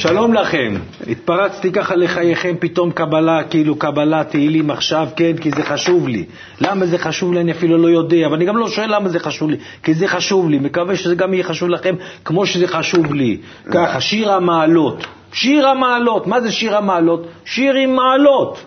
שלום לכם, התפרצתי ככה לחייכם, פתאום קבלה, כאילו קבלה, תהילים עכשיו, כן, כי זה חשוב לי. למה זה חשוב לי אני אפילו לא יודע, אבל אני גם לא שואל למה זה חשוב לי, כי זה חשוב לי, מקווה שזה גם יהיה חשוב לכם כמו שזה חשוב לי. ככה, שיר המעלות. שיר המעלות, מה זה שיר המעלות? שיר עם מעלות.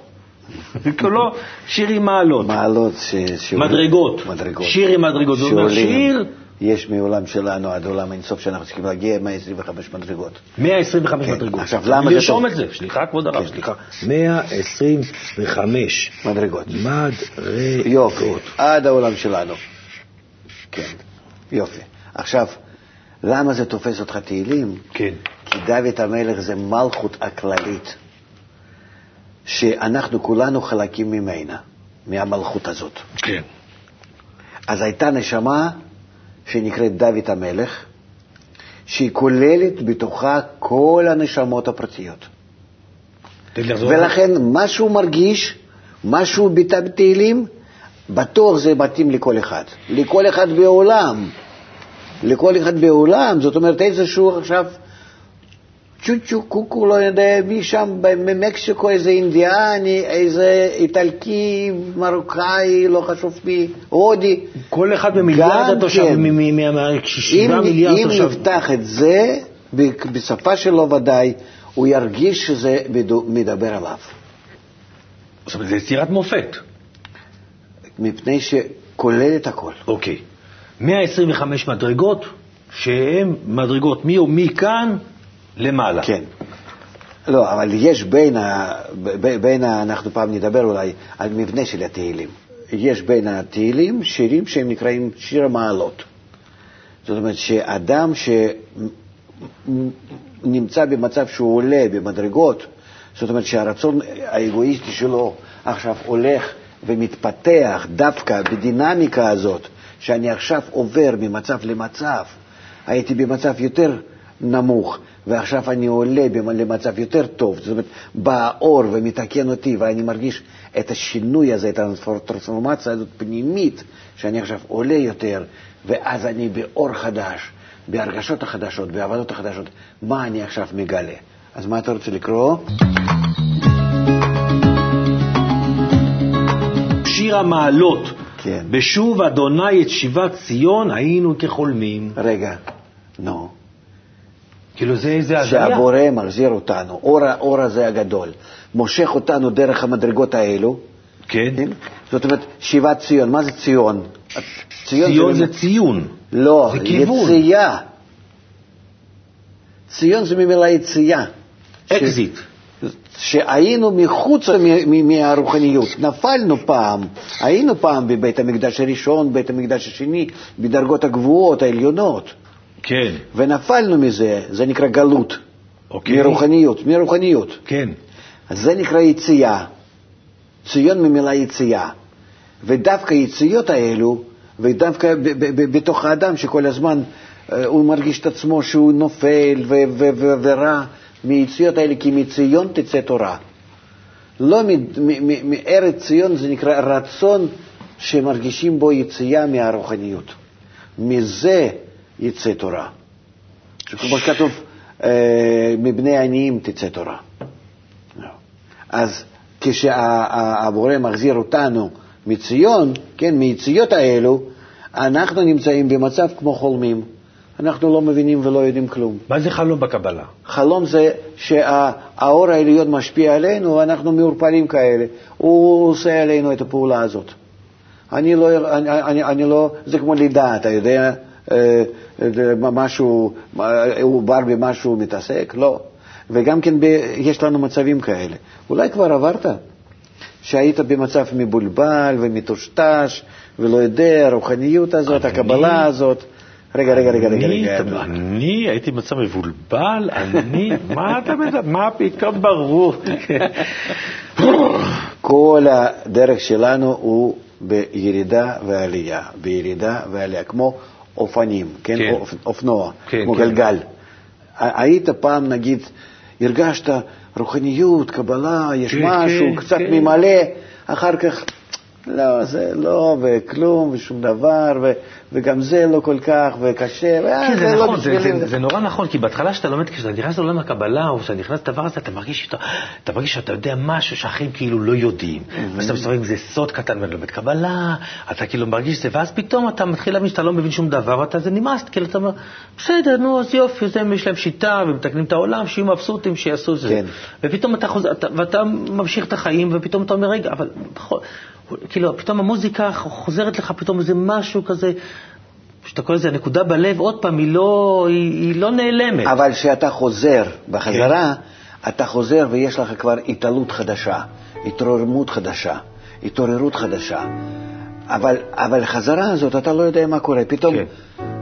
לא, שיר עם מעלות. מעלות ש... מדרגות. מדרגות. שיר עם מדרגות. זה אומר. שיר, יש מעולם שלנו עד עולם אינסוף שאנחנו צריכים להגיע 125 מדרגות. 125 כן, מדרגות. עכשיו, למה זה לרשום טוב? את זה, סליחה כבוד הרב, כן. סליחה. 125 מדרגות. מדרגות. יופי, עד העולם שלנו. כן, יופי. עכשיו, למה זה תופס אותך תהילים? כן. כי דוד המלך זה מלכות הכללית, שאנחנו כולנו חלקים ממנה, מהמלכות הזאת. כן. אז הייתה נשמה שנקראת דוד המלך, שהיא כוללת בתוכה כל הנשמות הפרטיות. ולכן מה שהוא מרגיש, מה שהוא ביטא בתהילים, בטוח זה מתאים לכל אחד. לכל אחד בעולם. לכל אחד בעולם. זאת אומרת, איזשהו עכשיו צ'וצ'ו קוקו, לא יודע מי שם, ממקסיקו, איזה אינדיאני, איזה איטלקי, מרוקאי, לא חשוב מי, הודי. כל אחד במיליארד התושבים. מ-7 אם, מיליארד אם תושבים. נפתח את זה, בשפה שלו ודאי, הוא ירגיש שזה מדבר עליו. זאת אומרת, זה יצירת מופת. מפני שכולל את הכל. אוקיי. 125 מדרגות, שהן מדרגות מי מכאן למעלה. כן. לא, אבל יש בין, ה, ב- בין ה, אנחנו פעם נדבר אולי על מבנה של התהילים. יש בין התהילים שירים שהם נקראים שיר המעלות. זאת אומרת שאדם שנמצא במצב שהוא עולה במדרגות, זאת אומרת שהרצון האגואיסטי שלו עכשיו הולך ומתפתח דווקא בדינמיקה הזאת, שאני עכשיו עובר ממצב למצב, הייתי במצב יותר נמוך, ועכשיו אני עולה למצב יותר טוב, זאת אומרת, בא האור ומתקן אותי, ואני מרגיש את השינוי הזה, את הטרנספורמציה הזאת פנימית, שאני עכשיו עולה יותר, ואז אני באור חדש, בהרגשות החדשות, בעבודות החדשות, מה אני עכשיו מגלה? אז מה אתה רוצה לקרוא? שיר המעלות. כן. בשוב אדוני את שיבת ציון היינו כחולמים. רגע, נו. כאילו זה איזה הזיה. שהבורא מחזיר אותנו, אור, האור הזה הגדול, מושך אותנו דרך המדרגות האלו, כן. כן? זאת אומרת, שיבת ציון, מה זה ציון? ציון זה ציון. לא, זה כיוון. יציאה. ציון זה ממילא יציאה. אקזיט. שהיינו מחוץ מ- מהרוחניות, נפלנו פעם, היינו פעם בבית המקדש הראשון, בית המקדש השני, בדרגות הגבוהות, העליונות, כן. ונפלנו מזה, זה נקרא גלות, אוקיי. מרוחניות, מרוחניות. כן. אז זה נקרא יציאה. ציון ממילא יציאה. ודווקא היציאות האלו, ודווקא בתוך האדם שכל הזמן אה, הוא מרגיש את עצמו שהוא נופל ורע, מיציאות האלה, כי מציון תצא תורה. לא מ- מ- מ- מארץ ציון זה נקרא רצון שמרגישים בו יציאה מהרוחניות. מזה יצא תורה. כמו שכתוב, אה, מבני עניים תצא תורה. אז כשהבורא מחזיר אותנו מציון, כן, מיציאות האלו, אנחנו נמצאים במצב כמו חולמים. אנחנו לא מבינים ולא יודעים כלום. מה זה חלום בקבלה? חלום זה שהאור העליון משפיע עלינו, ואנחנו מעורפלים כאלה. הוא עושה עלינו את הפעולה הזאת. אני לא, אני, אני, אני לא, זה כמו לידה, אתה יודע, אה, משהו, הוא בר במה שהוא מתעסק? לא. וגם כן ב, יש לנו מצבים כאלה. אולי כבר עברת, שהיית במצב מבולבל ומטושטש, ולא יודע, הרוחניות הזאת, אני- הקבלה הזאת, רגע, רגע, רגע, רגע, רגע. אני הייתי במצב מבולבל, אני, מה אתה מדבר, מה פתאום ברור? כל הדרך שלנו הוא בירידה ועלייה, בירידה ועלייה, כמו אופנים, כן? כן. אופ, אופנוע, כן, כמו כן. גלגל. היית פעם, נגיד, הרגשת רוחניות, קבלה, יש כן, משהו, כן, קצת כן. ממלא, אחר כך, לא, זה לא, וכלום, ושום דבר, ו, וגם זה לא כל כך, וקשה, כן, זה לא נכון, זה, בשבילי. זה, זה נורא נכון, כי בהתחלה שאתה לומד, כשאתה נכנס לעולם הקבלה, או כשאתה נכנס לדבר הזה, אתה מרגיש, שאתה, אתה מרגיש שאתה יודע משהו שאחרים כאילו לא יודעים. ואז אתה מסתובב עם איזה סוד קטן ואתה לומד קבלה, אתה כאילו מרגיש זה, ואז פתאום אתה מתחיל להבין שאתה לא מבין שום דבר, ואתה זה נמאס, כאילו אתה אומר, בסדר, נו, אז יופי, זה, יש להם שיטה, ומתקנים את העולם, שיהיו מבסוטים, שיעשו זה. כן. ופתאום אתה חוזר, אתה, ואתה ממשיך את החיים, ופתאום אתה אומר, רגע, אבל, בכל- כאילו, פתאום המוזיקה חוזרת לך, פתאום איזה משהו כזה. שאתה קורא לזה הנקודה בלב, עוד פעם, היא לא, היא, היא לא נעלמת. אבל כשאתה חוזר בחזרה, אתה חוזר ויש לך כבר התעלות חדשה, התרוממות חדשה, התעוררות חדשה. אבל, אבל חזרה הזאת, אתה לא יודע מה קורה. פתאום, כן.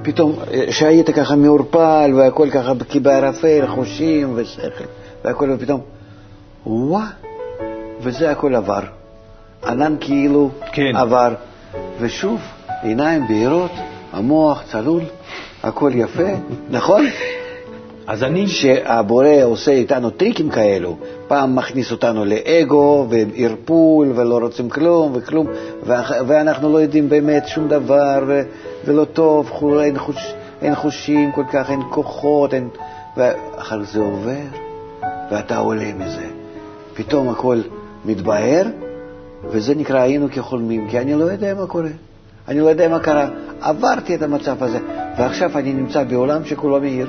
פתאום, אה, שהיית ככה מעורפל והכל ככה בערפל, חושים ושכל, והכל, ופתאום, וואה, וזה הכל עבר. ענן כאילו כן. עבר, ושוב, עיניים בהירות, המוח צלול, הכל יפה, נכון? אז אני... שהבורא עושה איתנו טריקים כאלו, פעם מכניס אותנו לאגו וערפול ולא רוצים כלום וכלום, ואח- ואנחנו לא יודעים באמת שום דבר ו- ולא טוב, חו- אין, חוש, אין חושים כל כך, אין כוחות, אין... ואחר זה עובר ואתה עולה מזה. פתאום הכל מתבהר, וזה נקרא היינו כחולמים, כי אני לא יודע מה קורה. אני לא יודע מה קרה. עברתי את המצב הזה, ועכשיו אני נמצא בעולם שכולו מאיר.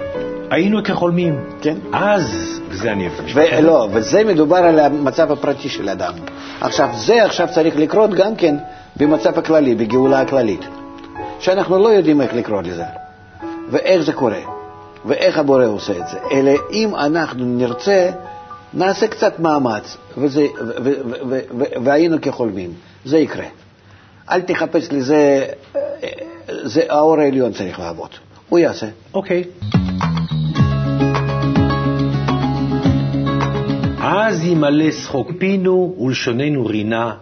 היינו כחולמים. כן. אז, וזה אני אוהב. ולא, וזה מדובר על המצב הפרטי של אדם. עכשיו, זה עכשיו צריך לקרות גם כן במצב הכללי, בגאולה הכללית, שאנחנו לא יודעים איך לקרוא לזה, ואיך זה קורה, ואיך הבורא עושה את זה. אלא אם אנחנו נרצה, נעשה קצת מאמץ, וזה, ו, ו, ו, ו, ו, והיינו כחולמים, זה יקרה. אל תחפש לזה, זה האור העליון צריך לעבוד, הוא יעשה. אוקיי. אז ימלא שחוק פינו ולשוננו רינה,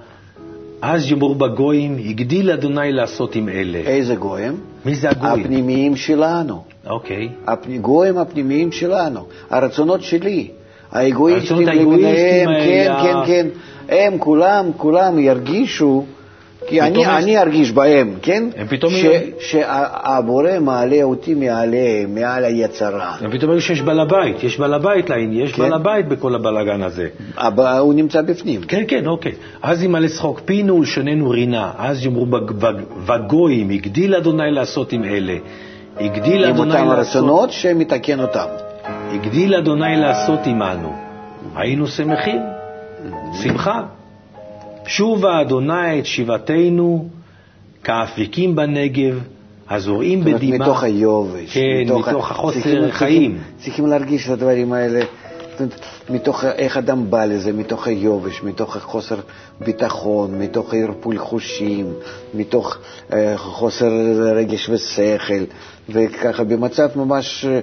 אז יאמרו בגויים, הגדיל אדוני לעשות עם אלה. איזה גויים? מי זה הגויים? הפנימיים שלנו. אוקיי. הגויים הפנימיים שלנו, הרצונות שלי, האגואיסטים למיניהם, כן, האלה, כן, כן, הם כולם, כולם ירגישו, כי אני, פתאום יש- אני ארגיש בהם, כן? הם פתאום- ש, שהבורא מעלה אותי מעליהם, מעל היצרה. ופתאום אומרים שיש בעל הבית, יש בעל הבית לעניין, יש כן. בעל הבית בכל הבלאגן הזה. הבא, הוא נמצא בפנים. כן, כן, אוקיי. אז ימלא שחוק פינו ולשוננו רינה, אז יאמרו בג- בג- בגויים, הגדיל אדוני לעשות עם אלה. הגדיל עם אדוני אותם לעשות... הרצונות שמתקן אותם. הגדיל אדוני לעשות עמנו. היינו שמחים, שמחה. שובה אדוני את שיבתנו כאפיקים בנגב, הזורעים בדמעה. מתוך היובש. כן, מתוך ה- החוסר צריכים- חיים. צריכים, צריכים להרגיש את הדברים האלה, מתוך איך אדם בא לזה, מתוך היובש, מתוך החוסר ביטחון, מתוך ערפול חושים, מתוך אה, חוסר רגש ושכל, וככה במצב ממש אה,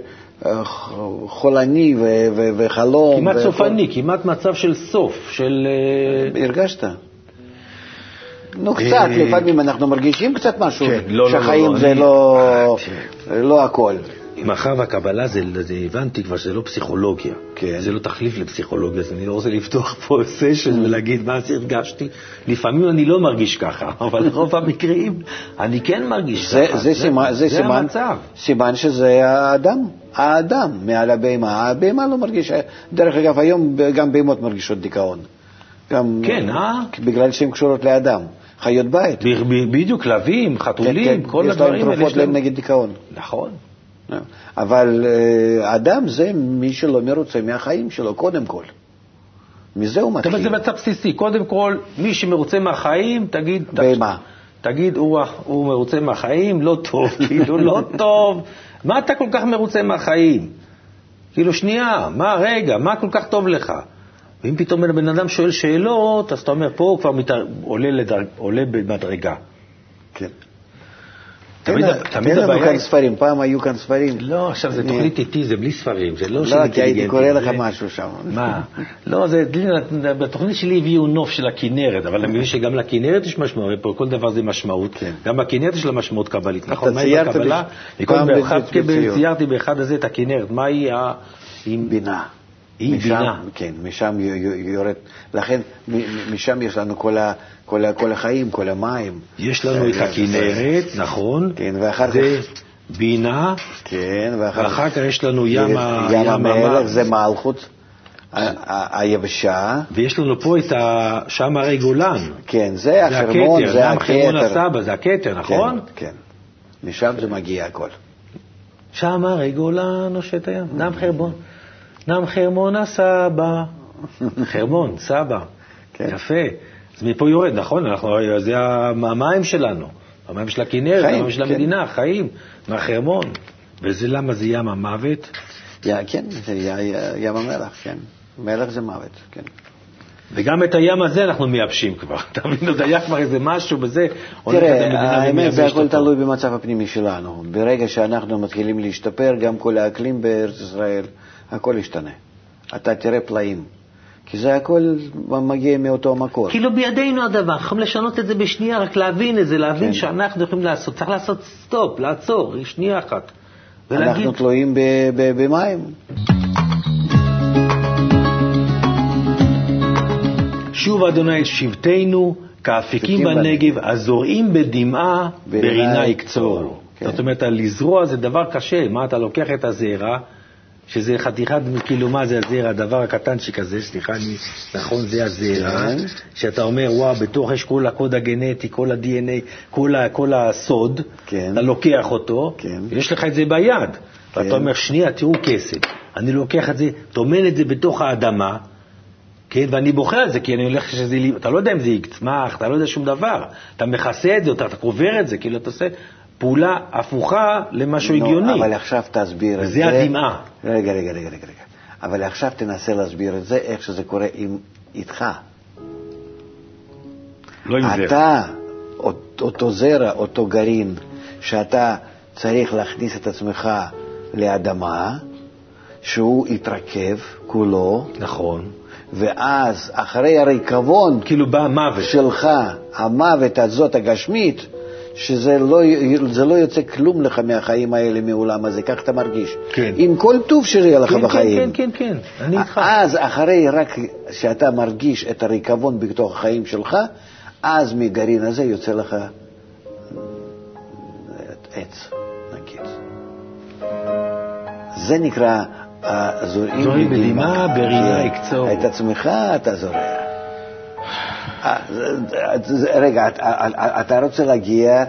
חולני ו- ו- וחלום. כמעט והכל. סופני, כמעט מצב של סוף, של... אה, הרגשת? נו, קצת, אה, לפעמים אנחנו מרגישים קצת משהו, כן, לא, לא, לא, זה אני- לא, אה, לא הכל. מאחר והקבלה זה, זה הבנתי כבר שזה לא פסיכולוגיה, כן. זה לא תחליף לפסיכולוגיה, אז אני לא רוצה לפתוח פה סשן ולהגיד מה הרגשתי. לפעמים אני לא מרגיש ככה, אבל רוב המקרים אני כן מרגיש זה, ככה. זה, סימן, זה, זה סימן, המצב. סימן שזה האדם, האדם מעל הבהמה. הבהמה לא מרגישה, דרך אגב, היום גם בהמות מרגישות דיכאון. גם, כן, אה? בגלל שהן קשורות לאדם. חיות בית. בדיוק, כלבים, חתולים, כל יש הדברים להם האלה. תרופות יש להם- להם נגד דיכאון. נכון. אבל אה, אדם זה מי שלא מרוצה מהחיים שלו, קודם כל. מזה הוא זאת אומרת, מתחיל. זה מצב בסיסי. קודם כל, מי שמרוצה מהחיים, תגיד... בהמה. תגיד, הוא, הוא מרוצה מהחיים, לא טוב, כאילו, לא טוב. מה אתה כל כך מרוצה מהחיים? כאילו, שנייה, מה, רגע, מה כל כך טוב לך? ואם פתאום בן אדם שואל שאלות, אז אתה אומר, פה הוא כבר מת... עולה, לדרג... עולה במדרגה. כן. תמיד- תמיד תן לנו כאן ספרים, פעם היו כאן ספרים. לא, עכשיו זה תוכנית איתי, זה בלי ספרים, זה לא של לא, כי הייתי קורא לך משהו שם. מה? לא, זה, בתוכנית שלי הביאו נוף של הכנרת, אבל אני מבין שגם לכנרת יש משמעות, פה כל דבר זה משמעות. כן. גם בכנרת יש לה משמעות קבלית, נכון? מה היא. כן, ציירתי באחד הזה את הכנרת, מה היא ה... היא- בינה. היא משם, בינה. כן, משם יורד, לכן משם יש לנו כל, ה, כל, ה, כל החיים, כל המים. יש לנו את זה- הכנרת, נכון? כן, ואחר זה בינה, כן, ואחר, ואחר כך יש לנו ים ה- ים המלך, המ- זה מלכות, היבשה, ויש לנו פה את ה... שם הרי גולן. כן, זה זה החרמון, הכתר, זה ים חרמון הכתר. הסבא, זה הכתר, נכון? כן, כן. משם זה מגיע הכל. שם הרי גולן נושט הים, דם חרבון. דם חרמון הסבא. חרמון, סבא. כן. יפה. אז מפה יורד, נכון? אנחנו, זה המים שלנו. המים של הכנרת, המים של כן. המדינה, חיים, מהחרמון. וזה למה זה ים המוות? יא- כן, זה י- י- ים המלח, כן. מלח זה מוות, כן. וגם את הים הזה אנחנו מייבשים כבר. אתה מבין, עוד היה כבר איזה משהו בזה, תראה, האמת זה הכל. תלוי במצב הפנימי שלנו. ברגע שאנחנו מתחילים להשתפר, גם כל האקלים בארץ ישראל, הכל ישתנה. אתה תראה פלאים. כי זה הכל מגיע מאותו מקור. כאילו בידינו הדבר, יכולים לשנות את זה בשנייה, רק להבין את זה, להבין כן. שאנחנו יכולים לעשות, צריך לעשות סטופ, לעצור, שנייה אחת. ולהגיד, אנחנו תלויים ב- ב- במים. שוב אדוני שבטנו, כאפיקים כאפיקים בנגב, הזורעים בדמעה, ברינה. יקצורו. כן. זאת אומרת, לזרוע זה דבר קשה. מה, אתה לוקח את הזרע, שזה חתיכת, כאילו, מה זה הזרע, הדבר הקטנצ'יק הזה, סליחה, אני, נכון, זה הזרע, כן. שאתה אומר, וואו, בתוך יש כל הקוד הגנטי, כל ה-DNA, כל, ה, כל הסוד, כן. אתה לוקח אותו, כן. יש לך את זה ביד. כן. ואתה אומר, שנייה, תראו כסף. אני לוקח את זה, טומן את זה בתוך האדמה, כן, ואני בוחר את זה, כי אני הולך שזה, אתה לא יודע אם זה יצמח, אתה לא יודע שום דבר. אתה מכסה את זה, אתה, אתה קובר את זה, כאילו אתה עושה פעולה הפוכה למשהו נו, הגיוני. אבל עכשיו תסביר את זה. וזה הדמעה. רגע, רגע, רגע, רגע. רגע. אבל עכשיו תנסה להסביר את זה, איך שזה קורה עם, איתך. לא עם זה. אתה, אות- אותו זרע, אותו גרעין, שאתה צריך להכניס את עצמך לאדמה, שהוא יתרכב כולו, נכון. ואז אחרי הריקבון כאילו בא מוות. שלך, המוות הזאת הגשמית, שזה לא, זה לא יוצא כלום לך מהחיים האלה, מעולם הזה, כך אתה מרגיש. כן. עם כל טוב שיהיה לך כן, בחיים. כן, כן, כן, כן, אני איתך. אז אחרי רק שאתה מרגיש את הריקבון בתוך החיים שלך, אז מגרעין הזה יוצא לך עץ, נגיד. זה נקרא אה, זורעים זורעים בדמעה, ברינה כן. יקצור. את עצמך אתה זורע. אה, זה- זה- רגע, אתה- רוצה להגיע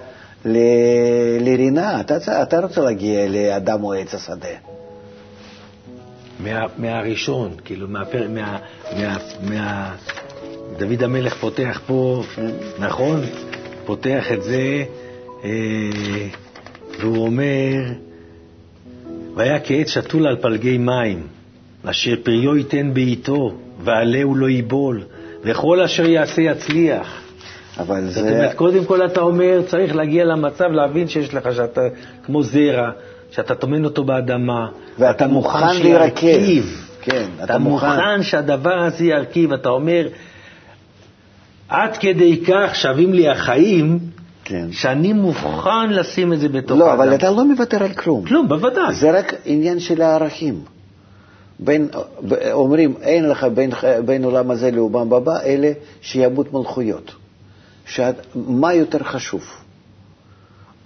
לרינה, אתה- אתה רוצה להגיע לאדם או עץ השדה. מה, מהראשון, כאילו, מהפר, מה, מה, מה... דוד המלך פותח פה, נכון? פותח את זה, אה, והוא אומר, והיה כעץ שתול על פלגי מים, אשר פריו ייתן בעיתו, ועלהו לא ייבול, וכל אשר יעשה יצליח. אבל זאת זה... אומרת, קודם כל אתה אומר, צריך להגיע למצב, להבין שיש לך, שאתה כמו זרע, שאתה טומן אותו באדמה. ואתה אתה מוכן. להירקב. כן, אתה, אתה מוכן. מוכן. שהדבר הזה ירכיב. אתה אומר, עד כדי כך שווים לי החיים, כן. שאני מוכן לשים את זה בתוך לא, האדם. אבל אתה לא מוותר על כלום. כלום, בוודאי. זה רק עניין של הערכים. בין, אומרים, אין לך בין, בין עולם הזה לעולם הבא, אלה שיעבוד מלכויות. שאת, מה יותר חשוב?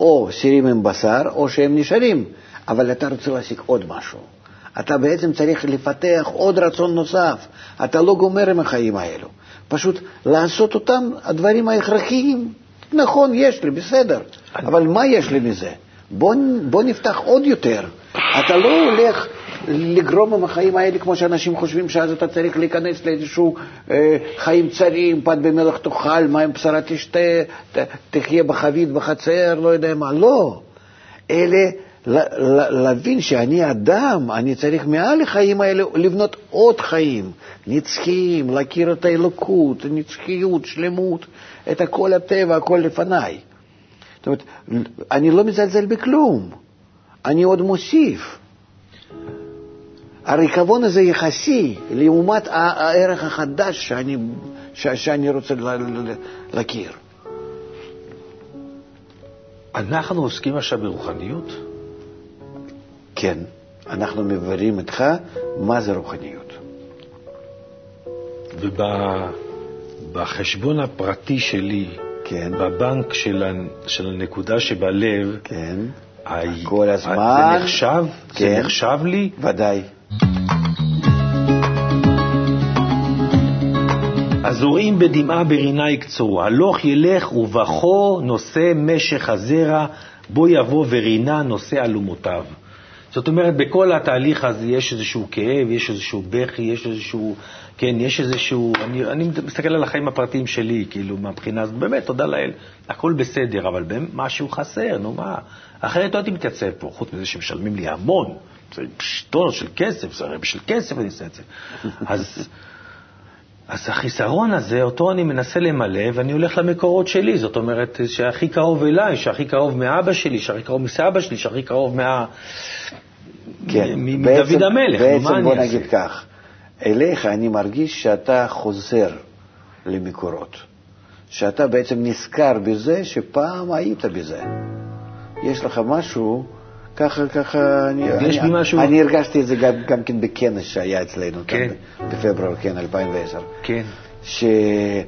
או סירים עם בשר, או שהם נשארים, אבל אתה רוצה להשיג עוד משהו. אתה בעצם צריך לפתח עוד רצון נוסף. אתה לא גומר עם החיים האלו. פשוט לעשות אותם הדברים ההכרחיים. נכון, יש לי, בסדר, אבל מה יש לי מזה? בוא, בוא נפתח עוד יותר. אתה לא הולך לגרום עם החיים האלה כמו שאנשים חושבים שאז אתה צריך להיכנס לאיזשהו אה, חיים צרים, פת במלח תאכל, מים בשרה תשתה, ת, תחיה בחבית בחצר, לא יודע מה. לא. אלה, להבין שאני אדם, אני צריך מעל החיים האלה לבנות עוד חיים נצחיים, להכיר את האלוקות, נצחיות, שלמות, את כל הטבע, הכל לפניי. זאת אומרת, אני לא מזלזל בכלום, אני עוד מוסיף. הריקבון הזה יחסי לעומת הערך החדש שאני, שאני רוצה להכיר. אנחנו עוסקים עכשיו ברוחניות? כן, אנחנו מבררים איתך מה זה רוחניות. ובחשבון הפרטי שלי, כן. בבנק של, של הנקודה שבלב, כן. הי... כל הזמן. זה נחשב? כן. זה נחשב לי? ודאי. הזורעים בדמעה ברינה יקצרו, הלוך ילך ובכו נושא משך הזרע, בו יבוא ורינה נושא אלומותיו. זאת אומרת, בכל התהליך הזה יש איזשהו כאב, יש איזשהו בכי, יש איזשהו, כן, יש איזשהו, אני, אני מסתכל על החיים הפרטיים שלי, כאילו, מהבחינה הזאת, באמת, תודה לאל, הכל בסדר, אבל משהו חסר, נו מה, אחרת לא הייתי מתייצב פה, חוץ מזה שמשלמים לי המון, זה טון של כסף, זה הרי בשביל כסף אני עושה את זה. אז... אז החיסרון הזה, אותו אני מנסה למלא, ואני הולך למקורות שלי. זאת אומרת, שהכי קרוב אליי, שהכי קרוב מאבא שלי, שהכי קרוב מסבא שלי, שהכי קרוב מה... כן, מ- מדוד המלך. בעצם בוא אני נגיד? כך, אליך אני מרגיש שאתה חוזר למקורות, שאתה בעצם נזכר בזה שפעם היית בזה. יש לך משהו, ככה, ככה, אני, יש אני, לי משהו- אני הרגשתי את זה גם, גם כן בכנס שהיה אצלנו, כן. כאן בפברואר, כן, 2010. כן, שזה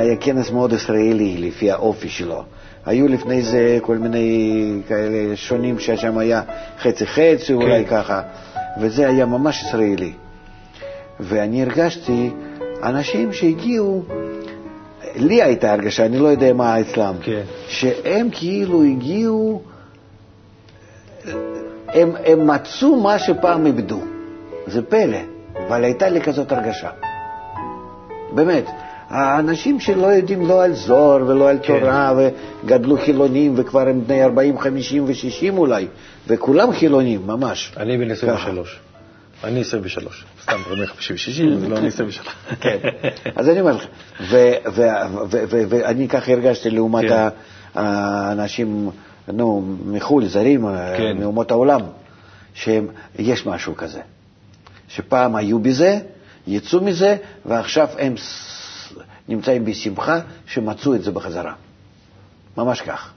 היה כנס מאוד ישראלי לפי האופי שלו. היו לפני זה כל מיני כאלה שונים ששם היה חצי-חצי, אולי ככה, וזה היה ממש ישראלי. ואני הרגשתי אנשים שהגיעו, לי הייתה הרגשה, אני לא יודע מה אצלם, כן. שהם כאילו הגיעו, הם, הם מצאו מה שפעם איבדו. זה פלא, אבל הייתה לי כזאת הרגשה. באמת, האנשים שלא יודעים לא על זוהר ולא על כן. תורה וגדלו חילונים וכבר הם בני 40, 50 ו-60 אולי, וכולם חילונים, ממש. אני בן ככה. 23. אני 23. סתם, אומר 50 זה לא אני 23. כן. אז אני אומר לך, ואני ככה הרגשתי לעומת כן. האנשים, נו, מחו"ל, זרים, כן. מאומות העולם, שיש משהו כזה, שפעם היו בזה, יצאו מזה, ועכשיו הם נמצאים בשמחה שמצאו את זה בחזרה. ממש כך.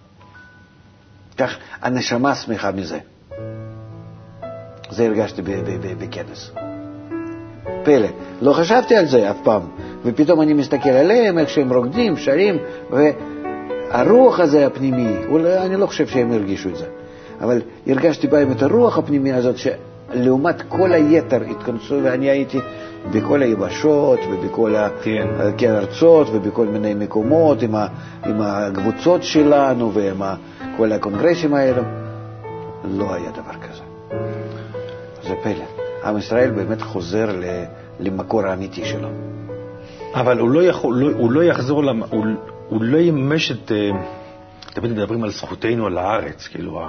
כך הנשמה שמחה מזה. זה הרגשתי בכנס. פלא. לא חשבתי על זה אף פעם, ופתאום אני מסתכל עליהם, איך שהם רוקדים, שרים, והרוח הזה הפנימי, אולי, אני לא חושב שהם הרגישו את זה, אבל הרגשתי בהם את הרוח הפנימי הזאת, שלעומת כל היתר התכנסו, ואני הייתי בכל היבשות ובכל כן. הארצות ובכל מיני מקומות עם, ה, עם הקבוצות שלנו ועם ה, כל הקונגרסים האלה, לא היה דבר כזה. זה פלא. עם ישראל באמת חוזר ל- למקור האמיתי שלו. אבל הוא לא, יכול, לא, הוא לא יחזור, למ, הוא, הוא לא יממש את... אה, תמיד מדברים על זכותנו על הארץ, כאילו...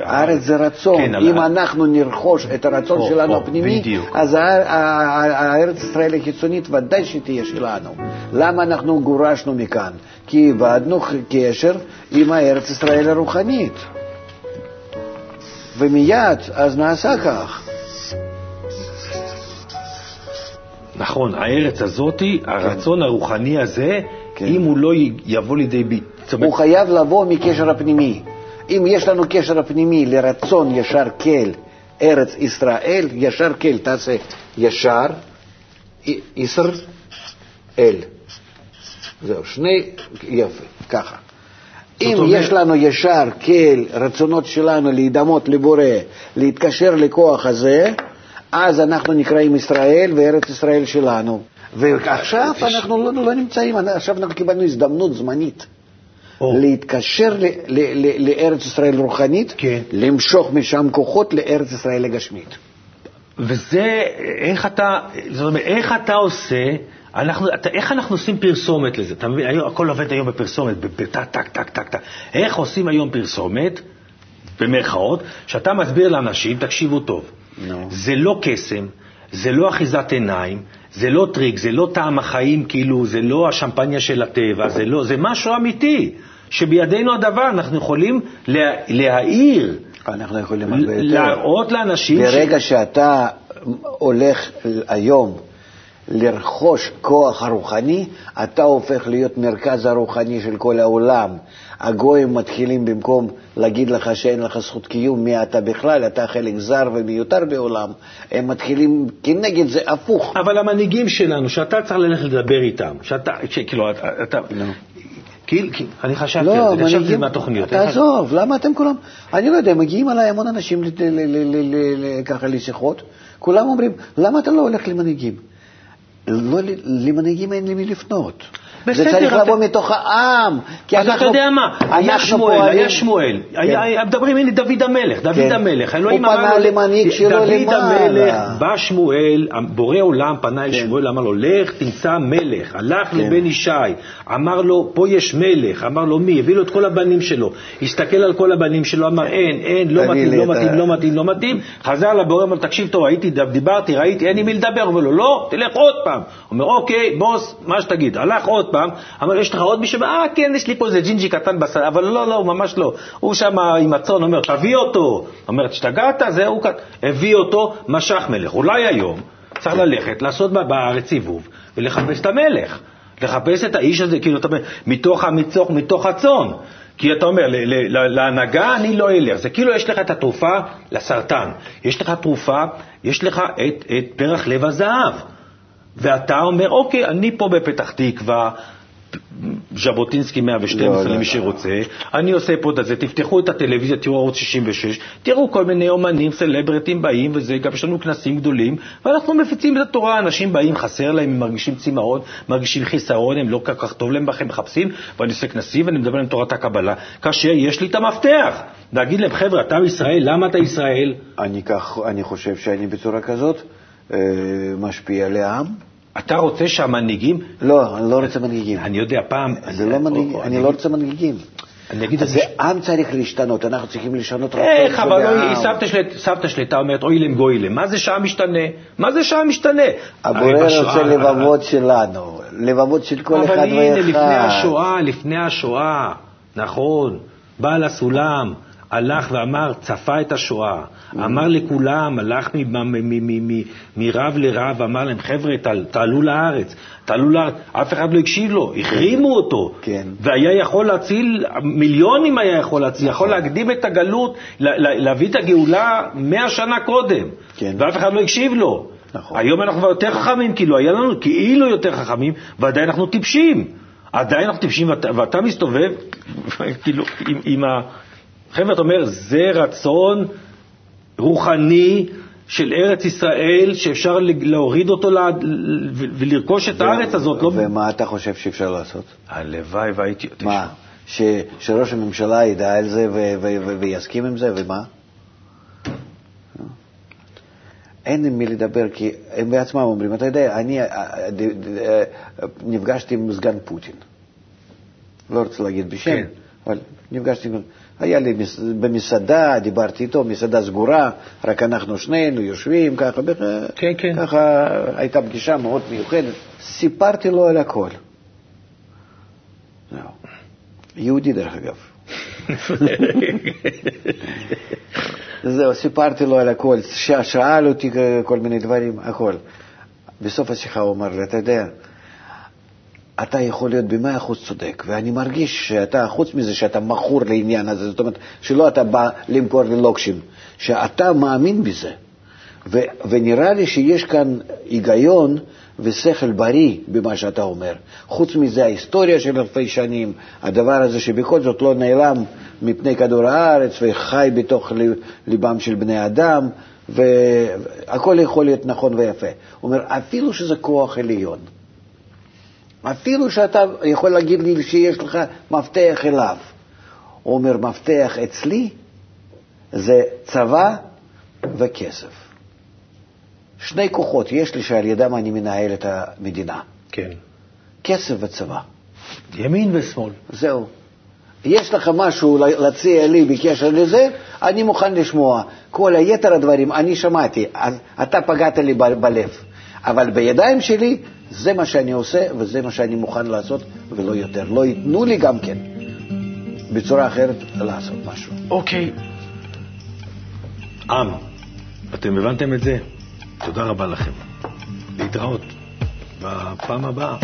הארץ זה רצון. כן, על אם ה- אנחנו נרכוש את הרצון או, שלנו או, הפנימי, בדיוק. אז הארץ ישראל החיצונית ודאי שתהיה שלנו. למה אנחנו גורשנו מכאן? כי איבדנו קשר עם הארץ ישראל הרוחנית. ומיד אז נעשה כך. נכון, הארץ הזאתי, הרצון הרוחני הזה, כן. אם הוא לא יבוא לידי ביטוי... הוא חייב לבוא מקשר הפנימי. אם יש לנו קשר הפנימי לרצון ישר כל ארץ ישראל, ישר כל, תעשה ישר, י- ישר אל. זהו, שני, יפה, ככה. אם אומרת- יש לנו ישר כל רצונות שלנו להידמות לבורא, להתקשר לכוח הזה, אז אנחנו נקראים ישראל וארץ ישראל שלנו. ועכשיו אנחנו לא, לא נמצאים, עכשיו אנחנו קיבלנו הזדמנות זמנית. או, להתקשר ל- ל- ל- לארץ ישראל רוחנית, כן. למשוך משם כוחות לארץ ישראל הגשמית. וזה, איך אתה, זאת אומרת, איך אתה עושה, אנחנו, אתה, איך אנחנו עושים פרסומת לזה? אתה מבין, היום, הכל עובד היום בפרסומת, בטק, טק, טק, טק, טק. איך עושים היום פרסומת, במרכאות, שאתה מסביר לאנשים, תקשיבו טוב, נו. זה לא קסם, זה לא אחיזת עיניים, זה לא טריק, זה לא טעם החיים, כאילו, זה לא השמפניה של הטבע, זה לא, זה משהו אמיתי. שבידינו הדבר, אנחנו יכולים לה, להעיר, אנחנו יכולים הרבה יותר. להראות לאנשים... ברגע שאתה הולך היום לרכוש כוח הרוחני, אתה הופך להיות מרכז הרוחני של כל העולם. הגויים מתחילים במקום להגיד לך שאין לך זכות קיום, מי אתה בכלל, אתה חלק זר ומיותר בעולם, הם מתחילים כנגד זה הפוך. אבל המנהיגים שלנו, שאתה צריך ללכת לדבר איתם, שאתה, כאילו, אתה... אתה כאילו, אני חשבתי לא, על זה, חשבתי מנהיגים, מהתוכניות. תעזוב, למה אתם כולם, אני לא יודע, מגיעים אליי המון אנשים ככה לשיחות, כולם אומרים, למה אתה לא הולך למנהיגים? לא, למנהיגים אין למי לפנות. זה בסדר, צריך אתה- לבוא מתוך העם. כי אז אתה אנחנו- יודע מה, היה שמואל, פועלים- היה שמואל, היה- היה- מדברים, הנה דוד המלך, דוד כן. המלך, הוא אלוהים פנה למנהיג שלו דוד למעלה. המלך, בא שמואל, בורא עולם פנה אל כן. שמואל, אמר לו, לך תמצא מלך, הלך כן. לבן ישי, אמר לו, פה יש מלך, אמר לו מי, הביא לו את כל הבנים שלו, הסתכל על כל הבנים שלו, אמר אין, אין, לא מתאים, לא מתאים, לא מתאים, לא מתאים, חזר לבורא, אמר, תקשיב טוב, הייתי, דיברתי, ראיתי, אין עם מי לדבר, אומר לו, לא, תלך עוד פעם, אומר, אוקיי, בוס, מה שתגיד, הלך עוד פעם, אמר, יש לך עוד מישהו, אה, כן, יש לי פה איזה ג'ינג'י קטן בסל, אבל לא, לא, ממש לא, הוא שם עם הצאן, אומר, תביא אותו, אומר, השתגעת, זהו, כאן." הביא אותו, משך מלך, אולי היום צריך ללכת, לעשות בארץ סיבוב ולחפש את המלך. לחפש את האיש הזה, כאילו, אתה אומר, מתוך המצוך, מתוך הצאן. כי אתה אומר, להנהגה אני לא אלך. זה כאילו יש לך את התרופה לסרטן. יש לך תרופה, יש לך את, את פרח לב הזהב. ואתה אומר, אוקיי, אני פה בפתח תקווה, ז'בוטינסקי 112 לא, לא, למי לא. שרוצה, אני עושה פה את זה, תפתחו את הטלוויזיה, תראו ערוץ 66, תראו כל מיני אומנים, סלברטים באים וזה, גם יש לנו כנסים גדולים, ואנחנו מפיצים את התורה, אנשים באים, חסר להם, הם מרגישים צמאון, מרגישים חיסרון, הם לא כל כך טוב להם בכם, מחפשים, ואני עושה כנסים ואני מדבר על תורת הקבלה, כאשר יש לי את המפתח, להגיד להם, חבר'ה, אתה ישראל, למה אתה ישראל? אני, כך, אני חושב שאני בצורה כזאת משפיע על העם. אתה רוצה שהמנהיגים, לא, אני לא רוצה מנהיגים. אני יודע, פעם... זה לא מנהיג, או- אני לא רוצה מנהיגים. אני אגיד את זה. עם צריך להשתנות, אנחנו צריכים לשנות רצון איך, אבל סבתא שלי, סבתא שלי הייתה אומרת, אוי להם גוי להם, מה זה שעה משתנה? מה זה שעה משתנה? הבורא רוצה לבבות שלנו, לבבות של כל אחד אבל הנה, לפני ואחד. השואה, לפני השואה, נכון, בעל הסולם הלך ואמר, צפה את השואה, אמר לכולם, הלך מרב לרב, אמר להם, חבר'ה, תעל- תעלו לארץ, תעלו לארץ, אף אחד לא הקשיב לו, החרימו אותו, כן. והיה יכול להציל, מיליונים היה יכול להציל, יכול להקדים את הגלות, לה- לה- להביא את הגאולה מאה שנה קודם, כן. ואף אחד לא הקשיב לו. נכון. היום אנחנו כבר יותר חכמים, כאילו, היה לנו כאילו יותר חכמים, ועדיין אנחנו טיפשים. עדיין אנחנו טיפשים, ואתה, ואתה מסתובב, כאילו, עם, עם ה... אתה אומר, זה רצון רוחני של ארץ ישראל, שאפשר להוריד אותו לה, ולרכוש את הארץ הזאת. לא... ומה אתה חושב שאפשר לעשות? הלוואי והייתי... מה? ש- שראש הממשלה ידע על זה ו- ו- ו- ויסכים עם זה, ומה? אין עם מי לדבר, כי הם בעצמם אומרים, אתה יודע, אני אה, אה, נפגשתי עם סגן פוטין. לא רוצה להגיד בשם, כן. אבל נפגשתי עם... היה לי מס- במסעדה, דיברתי איתו, מסעדה סגורה, רק אנחנו שנינו יושבים, ככה, כן, כן. ככה הייתה פגישה מאוד מיוחדת. סיפרתי לו על הכל. יהודי דרך אגב. זהו, סיפרתי לו על הכל, שאל אותי כל מיני דברים, הכל. בסוף השיחה הוא אמר לי, אתה יודע, אתה יכול להיות במאה אחוז צודק, ואני מרגיש שאתה, חוץ מזה שאתה מכור לעניין הזה, זאת אומרת, שלא אתה בא למכור לי לוקשים, שאתה מאמין בזה. ו- ונראה לי שיש כאן היגיון ושכל בריא במה שאתה אומר. חוץ מזה, ההיסטוריה של אלפי שנים, הדבר הזה שבכל זאת לא נעלם מפני כדור הארץ וחי בתוך ליבם של בני אדם, והכל יכול להיות נכון ויפה. הוא אומר, אפילו שזה כוח עליון, אפילו שאתה יכול להגיד לי שיש לך מפתח אליו, הוא אומר, מפתח אצלי זה צבא וכסף. שני כוחות יש לי שעל ידם אני מנהל את המדינה, כן. כסף וצבא. ימין ושמאל. זהו. יש לך משהו להציע לי בקשר לזה, אני מוכן לשמוע. כל היתר הדברים, אני שמעתי, אז אתה פגעת לי ב- בלב. אבל בידיים שלי, זה מה שאני עושה וזה מה שאני מוכן לעשות ולא יותר. לא ייתנו לי גם כן. בצורה אחרת לעשות משהו. אוקיי. עם, אתם הבנתם את זה? תודה רבה לכם. להתראות בפעם הבאה.